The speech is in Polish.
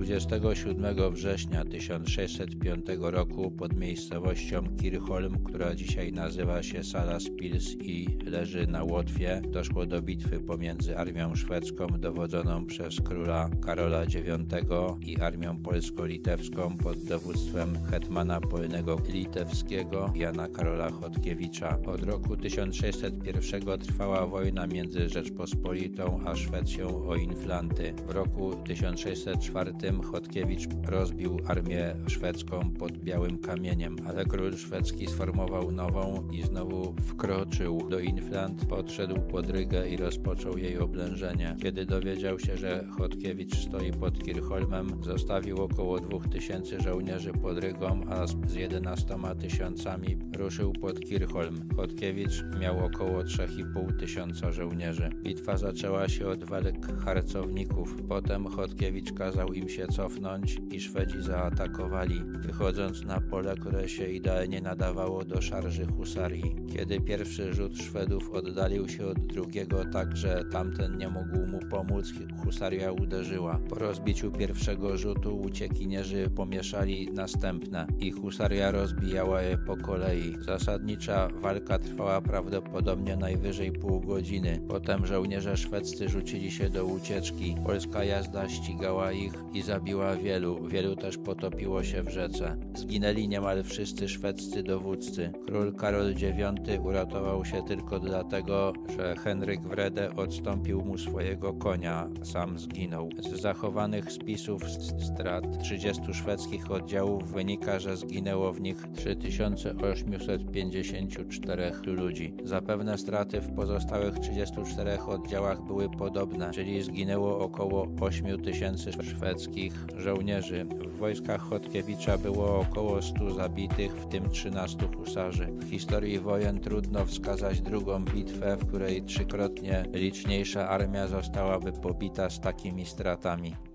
27 września 1605 roku pod miejscowością Kirchholm, która dzisiaj nazywa się Salaspils i leży na Łotwie, doszło do bitwy pomiędzy armią szwedzką dowodzoną przez króla Karola IX i armią polsko-litewską pod dowództwem hetmana polnego litewskiego Jana Karola Chodkiewicza. Od roku 1601 trwała wojna między Rzeczpospolitą a Szwecją o Inflanty. W roku 1604 Chodkiewicz rozbił armię szwedzką pod Białym Kamieniem, ale król szwedzki sformował nową i znowu wkroczył do Inflant, podszedł pod Rygę i rozpoczął jej oblężenie. Kiedy dowiedział się, że Chodkiewicz stoi pod Kirchholmem, zostawił około 2000 żołnierzy pod Rygą, a z 11 tysiącami ruszył pod Kirchholm. Chodkiewicz miał około 3,5 tysiąca żołnierzy. Bitwa zaczęła się od walk harcowników. Potem Chodkiewicz kazał im się cofnąć i Szwedzi zaatakowali, wychodząc na pole, które się idealnie nadawało do szarży husarii. Kiedy pierwszy rzut Szwedów oddalił się od drugiego tak, że tamten nie mógł mu pomóc, husaria uderzyła. Po rozbiciu pierwszego rzutu uciekinierzy pomieszali następne i husaria rozbijała je po kolei. Zasadnicza walka trwała prawdopodobnie najwyżej pół godziny. Potem żołnierze szwedzcy rzucili się do ucieczki. Polska jazda ścigała ich i zabiła wielu. Wielu też potopiło się w rzece. Zginęli niemal wszyscy szwedzcy dowódcy. Król Karol IX uratował się tylko dlatego, że Henryk Wrede odstąpił mu swojego konia, sam zginął. Z zachowanych spisów strat 30 szwedzkich oddziałów wynika, że zginęło w nich 3854 ludzi. Zapewne straty w pozostałych 34 oddziałach były podobne, czyli zginęło około 8 tysięcy szwedzkich żołnierzy. W wojskach Chodkiewicza było około 100 zabitych, w tym 13 husarzy. W historii wojen trudno wskazać drugą bitwę, w której trzykrotnie liczniejsza armia zostałaby pobita z takimi stratami.